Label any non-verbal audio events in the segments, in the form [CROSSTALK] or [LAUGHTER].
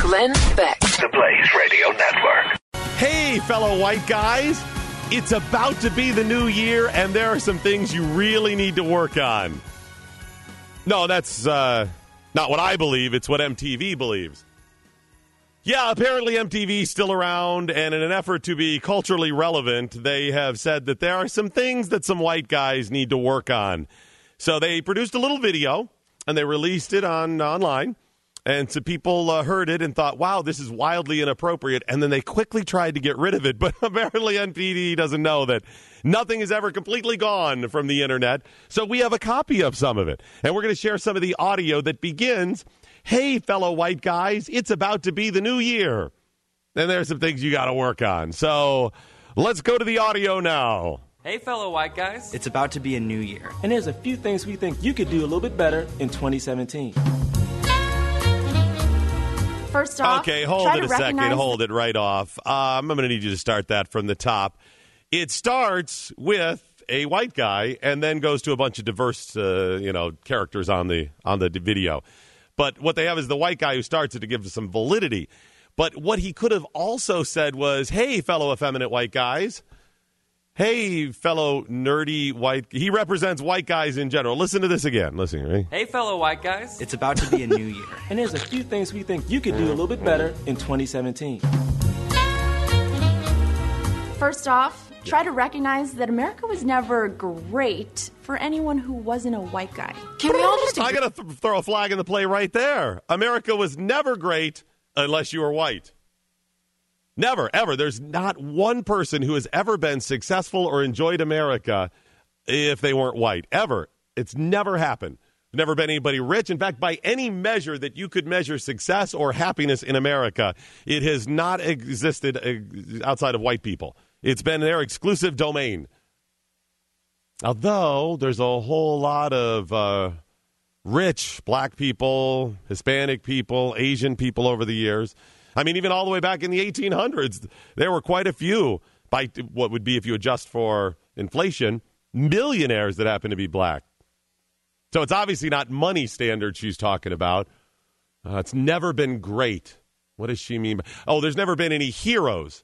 Glenn Beck. The Blaze Radio Network. Hey, fellow white guys. It's about to be the new year, and there are some things you really need to work on. No, that's uh, not what I believe. It's what MTV believes. Yeah, apparently MTV's still around, and in an effort to be culturally relevant, they have said that there are some things that some white guys need to work on. So they produced a little video, and they released it on online and so people uh, heard it and thought, wow, this is wildly inappropriate. And then they quickly tried to get rid of it. [LAUGHS] But apparently, MTV doesn't know that nothing is ever completely gone from the internet. So we have a copy of some of it. And we're going to share some of the audio that begins Hey, fellow white guys, it's about to be the new year. And there's some things you got to work on. So let's go to the audio now. Hey, fellow white guys. It's about to be a new year. And there's a few things we think you could do a little bit better in 2017. First off, okay, hold it a second. Hold it right off. Um, I'm going to need you to start that from the top. It starts with a white guy and then goes to a bunch of diverse, uh, you know, characters on the on the video. But what they have is the white guy who starts it to give some validity. But what he could have also said was, "Hey, fellow effeminate white guys." Hey, fellow nerdy white. He represents white guys in general. Listen to this again. Listen, right? Hey, fellow white guys. It's about to be a new year. [LAUGHS] and there's a few things we think you could do a little bit better in 2017. First off, try to recognize that America was never great for anyone who wasn't a white guy. Can we all just. I got to th- throw a flag in the play right there. America was never great unless you were white. Never, ever. There's not one person who has ever been successful or enjoyed America if they weren't white. Ever. It's never happened. Never been anybody rich. In fact, by any measure that you could measure success or happiness in America, it has not existed uh, outside of white people. It's been their exclusive domain. Although there's a whole lot of uh, rich black people, Hispanic people, Asian people over the years I mean, even all the way back in the 1800s, there were quite a few, by what would be if you adjust for inflation, millionaires that happen to be black. So it's obviously not money standards she's talking about. Uh, it's never been great. What does she mean? By, oh, there's never been any heroes.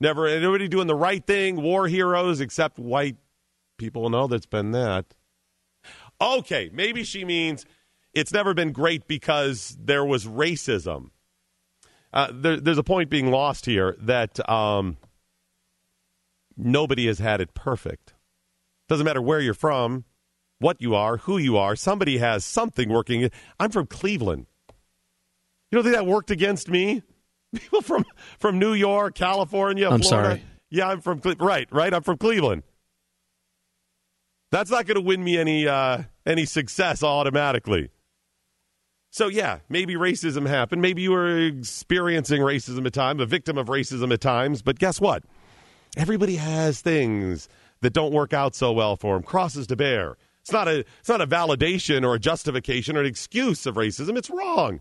Never anybody doing the right thing, war heroes, except white people. No, that's been that. Okay, maybe she means it's never been great because there was racism. Uh, there, there's a point being lost here that um, nobody has had it perfect. Doesn't matter where you're from, what you are, who you are. Somebody has something working. I'm from Cleveland. You don't think that worked against me? [LAUGHS] People from from New York, California, I'm Florida. sorry. Yeah, I'm from Cle- right, right. I'm from Cleveland. That's not going to win me any uh, any success automatically. So, yeah, maybe racism happened. Maybe you were experiencing racism at times, a victim of racism at times. But guess what? Everybody has things that don't work out so well for them, crosses to bear. It's not a, it's not a validation or a justification or an excuse of racism. It's wrong.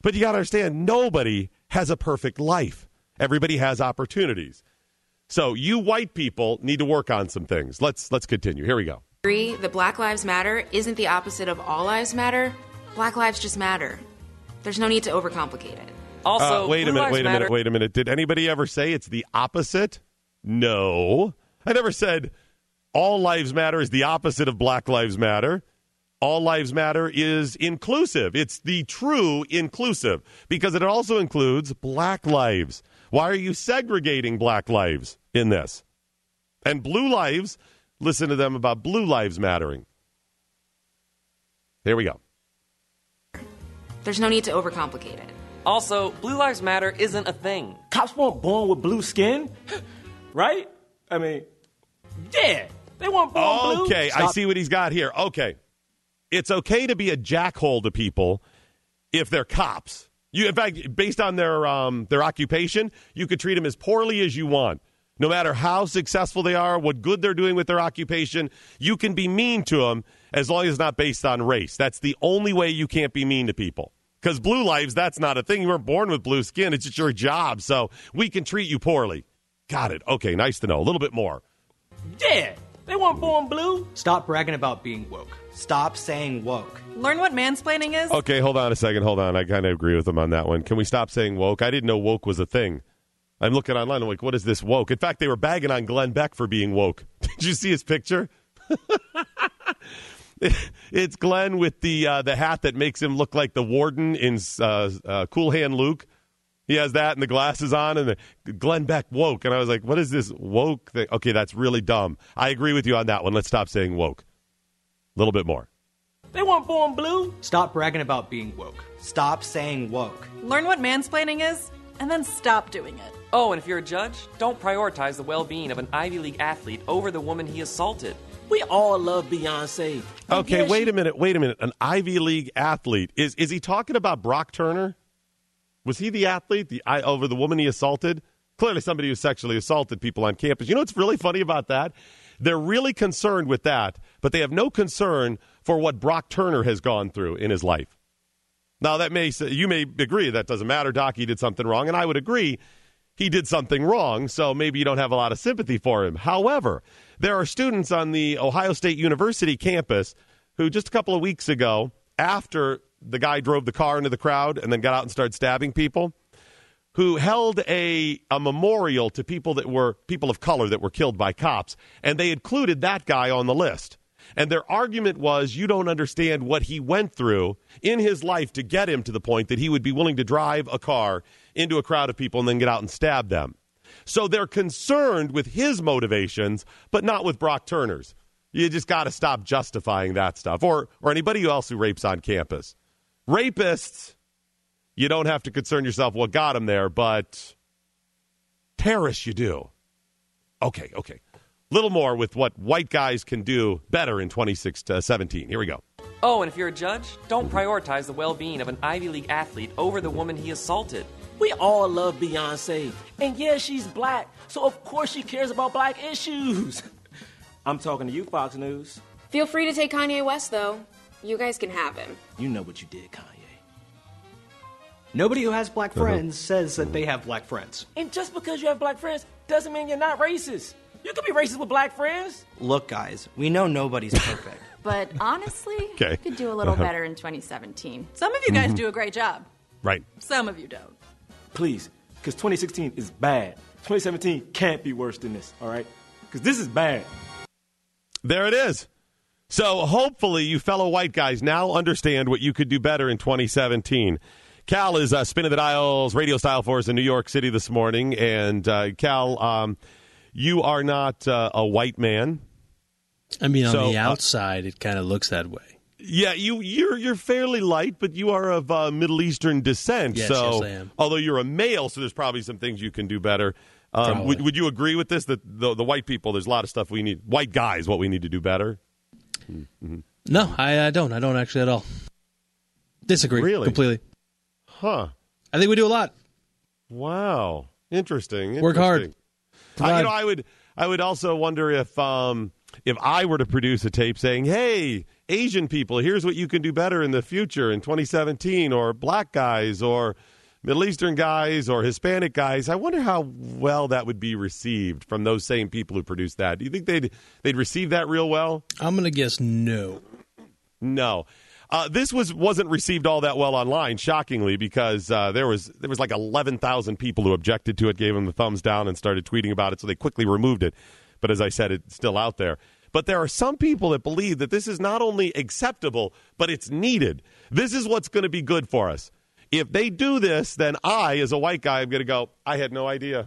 But you got to understand nobody has a perfect life, everybody has opportunities. So, you white people need to work on some things. Let's, let's continue. Here we go. Agree that Black Lives Matter isn't the opposite of All Lives Matter Black lives just matter. There's no need to overcomplicate it. Also, uh, wait a minute, wait a minute, wait a minute. Did anybody ever say it's the opposite? No. I never said all lives matter is the opposite of Black Lives Matter. All lives matter is inclusive. It's the true inclusive because it also includes black lives. Why are you segregating black lives in this? And blue lives, listen to them about blue lives mattering. Here we go. There's no need to overcomplicate it. Also, Blue Lives Matter isn't a thing. Cops weren't born with blue skin, [LAUGHS] right? I mean, yeah, they weren't born blue. Okay, I see what he's got here. Okay. it's okay to be a jackhole to people if they're cops. You, in fact, based on their um, their occupation, you could treat them as poorly as you want. No matter how successful they are, what good they're doing with their occupation, you can be mean to them as long as it's not based on race. That's the only way you can't be mean to people. Because blue lives, that's not a thing. You weren't born with blue skin. It's just your job. So we can treat you poorly. Got it. Okay, nice to know. A little bit more. Yeah, they weren't born blue. Stop bragging about being woke. Stop saying woke. Learn what mansplaining is. Okay, hold on a second. Hold on. I kind of agree with him on that one. Can we stop saying woke? I didn't know woke was a thing. I'm looking online. I'm like, what is this woke? In fact, they were bagging on Glenn Beck for being woke. [LAUGHS] Did you see his picture? [LAUGHS] [LAUGHS] it's Glenn with the uh, the hat that makes him look like the warden in uh, uh, Cool Hand Luke. He has that and the glasses on, and the Glenn Beck woke. And I was like, what is this woke thing? Okay, that's really dumb. I agree with you on that one. Let's stop saying woke. A little bit more. They weren't born blue. Stop bragging about being woke. Stop saying woke. Learn what mansplaining is, and then stop doing it. Oh, and if you're a judge, don't prioritize the well being of an Ivy League athlete over the woman he assaulted. We all love Beyonce. Okay, wait a minute. Wait a minute. An Ivy League athlete is is he talking about Brock Turner? Was he the athlete the I, over the woman he assaulted? Clearly, somebody who sexually assaulted people on campus. You know what's really funny about that? They're really concerned with that, but they have no concern for what Brock Turner has gone through in his life. Now, that may you may agree that doesn't matter. Doc, he did something wrong, and I would agree he did something wrong. So maybe you don't have a lot of sympathy for him. However, there are students on the Ohio State University campus who just a couple of weeks ago, after the guy drove the car into the crowd and then got out and started stabbing people, who held a, a memorial to people that were people of color that were killed by cops, and they included that guy on the list. And their argument was you don't understand what he went through in his life to get him to the point that he would be willing to drive a car into a crowd of people and then get out and stab them. So they're concerned with his motivations, but not with Brock Turner's. You just got to stop justifying that stuff, or or anybody else who rapes on campus. Rapists, you don't have to concern yourself what got them there, but terrorists, you do. Okay, okay. Little more with what white guys can do better in 2017. Uh, Here we go. Oh, and if you're a judge, don't prioritize the well being of an Ivy League athlete over the woman he assaulted. We all love Beyonce. And yeah, she's black, so of course she cares about black issues. [LAUGHS] I'm talking to you, Fox News. Feel free to take Kanye West, though. You guys can have him. You know what you did, Kanye. Nobody who has black uh-huh. friends says that they have black friends. And just because you have black friends doesn't mean you're not racist. You can be racist with black friends. Look, guys, we know nobody's perfect. [LAUGHS] But honestly, Okay. we could do a little Uh-huh. better in 2017. Some of you guys Mhm. do a great job. Right. Some of you don't. Please, because 2016 is bad. 2017 can't be worse than this, all right? Because this is bad. There it is. So hopefully, you fellow white guys now understand what you could do better in 2017. Cal is uh, spinning the dials radio style for us in New York City this morning. And uh, Cal, um, you are not uh, a white man. I mean, on So, the uh, outside, it kind of looks that way. Yeah, you you're you're fairly light, but you are of uh, Middle Eastern descent. Yes, so, yes, I am. although you're a male, so there's probably some things you can do better. Um, would, would you agree with this? That the, the white people, there's a lot of stuff we need. White guys, what we need to do better. Mhm. No, I, I don't. I don't actually at all. Disagree. Really? Completely. Huh. I think we do a lot. Wow. Interesting. Work hard. Uh, you know, I would I would also wonder if um, if I were to produce a tape saying, "Hey, Asian people, here's what you can do better in the future in 2017," or black guys, or Middle Eastern guys, or Hispanic guys. I wonder how well that would be received from those same people who produced that. Do you think they'd they'd receive that real well? I'm going to guess no. No. Uh, this was wasn't received all that well online, shockingly, because uh, there was there was like eleven thousand people who objected to it, gave them the thumbs down, and started tweeting about it. So they quickly removed it. But as I said, it's still out there. But there are some people that believe that this is not only acceptable, but it's needed. This is what's going to be good for us. If they do this, then I, as a white guy, am going to go. I had no idea.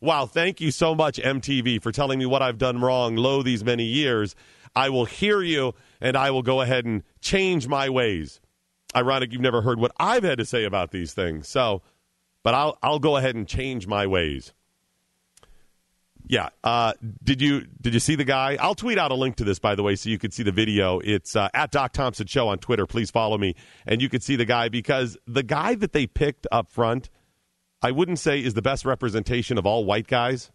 Wow, thank you so much, MTV, for telling me what I've done wrong lo these many years. I will hear you and I will go ahead and change my ways. Ironic, you've never heard what I've had to say about these things. So, but I'll, I'll go ahead and change my ways. Yeah. Uh, did you did you see the guy? I'll tweet out a link to this, by the way, so you can see the video. It's uh, at Doc Thompson Show on Twitter. Please follow me, and you can see the guy because the guy that they picked up front, I wouldn't say is the best representation of all white guys.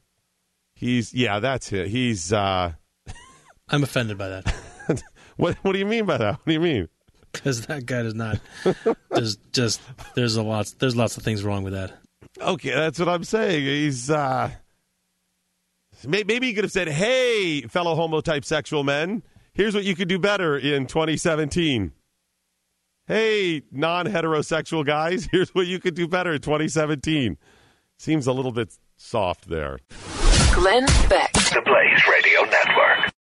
He's yeah, that's it. He's. Uh, I'm offended by that. [LAUGHS] what What do you mean by that? What do you mean? Because that guy does not. [LAUGHS] There's just there's a lot there's lots of things wrong with that. Okay, that's what I'm saying. He's. uh Maybe he could have said, "Hey, fellow homo type sexual men, here's what you could do better in 2017." Hey, non-heterosexual guys, [LAUGHS] here's what you could do better in 2017. Seems a little bit soft there. Glenn Beck. The Blaze Radio Network.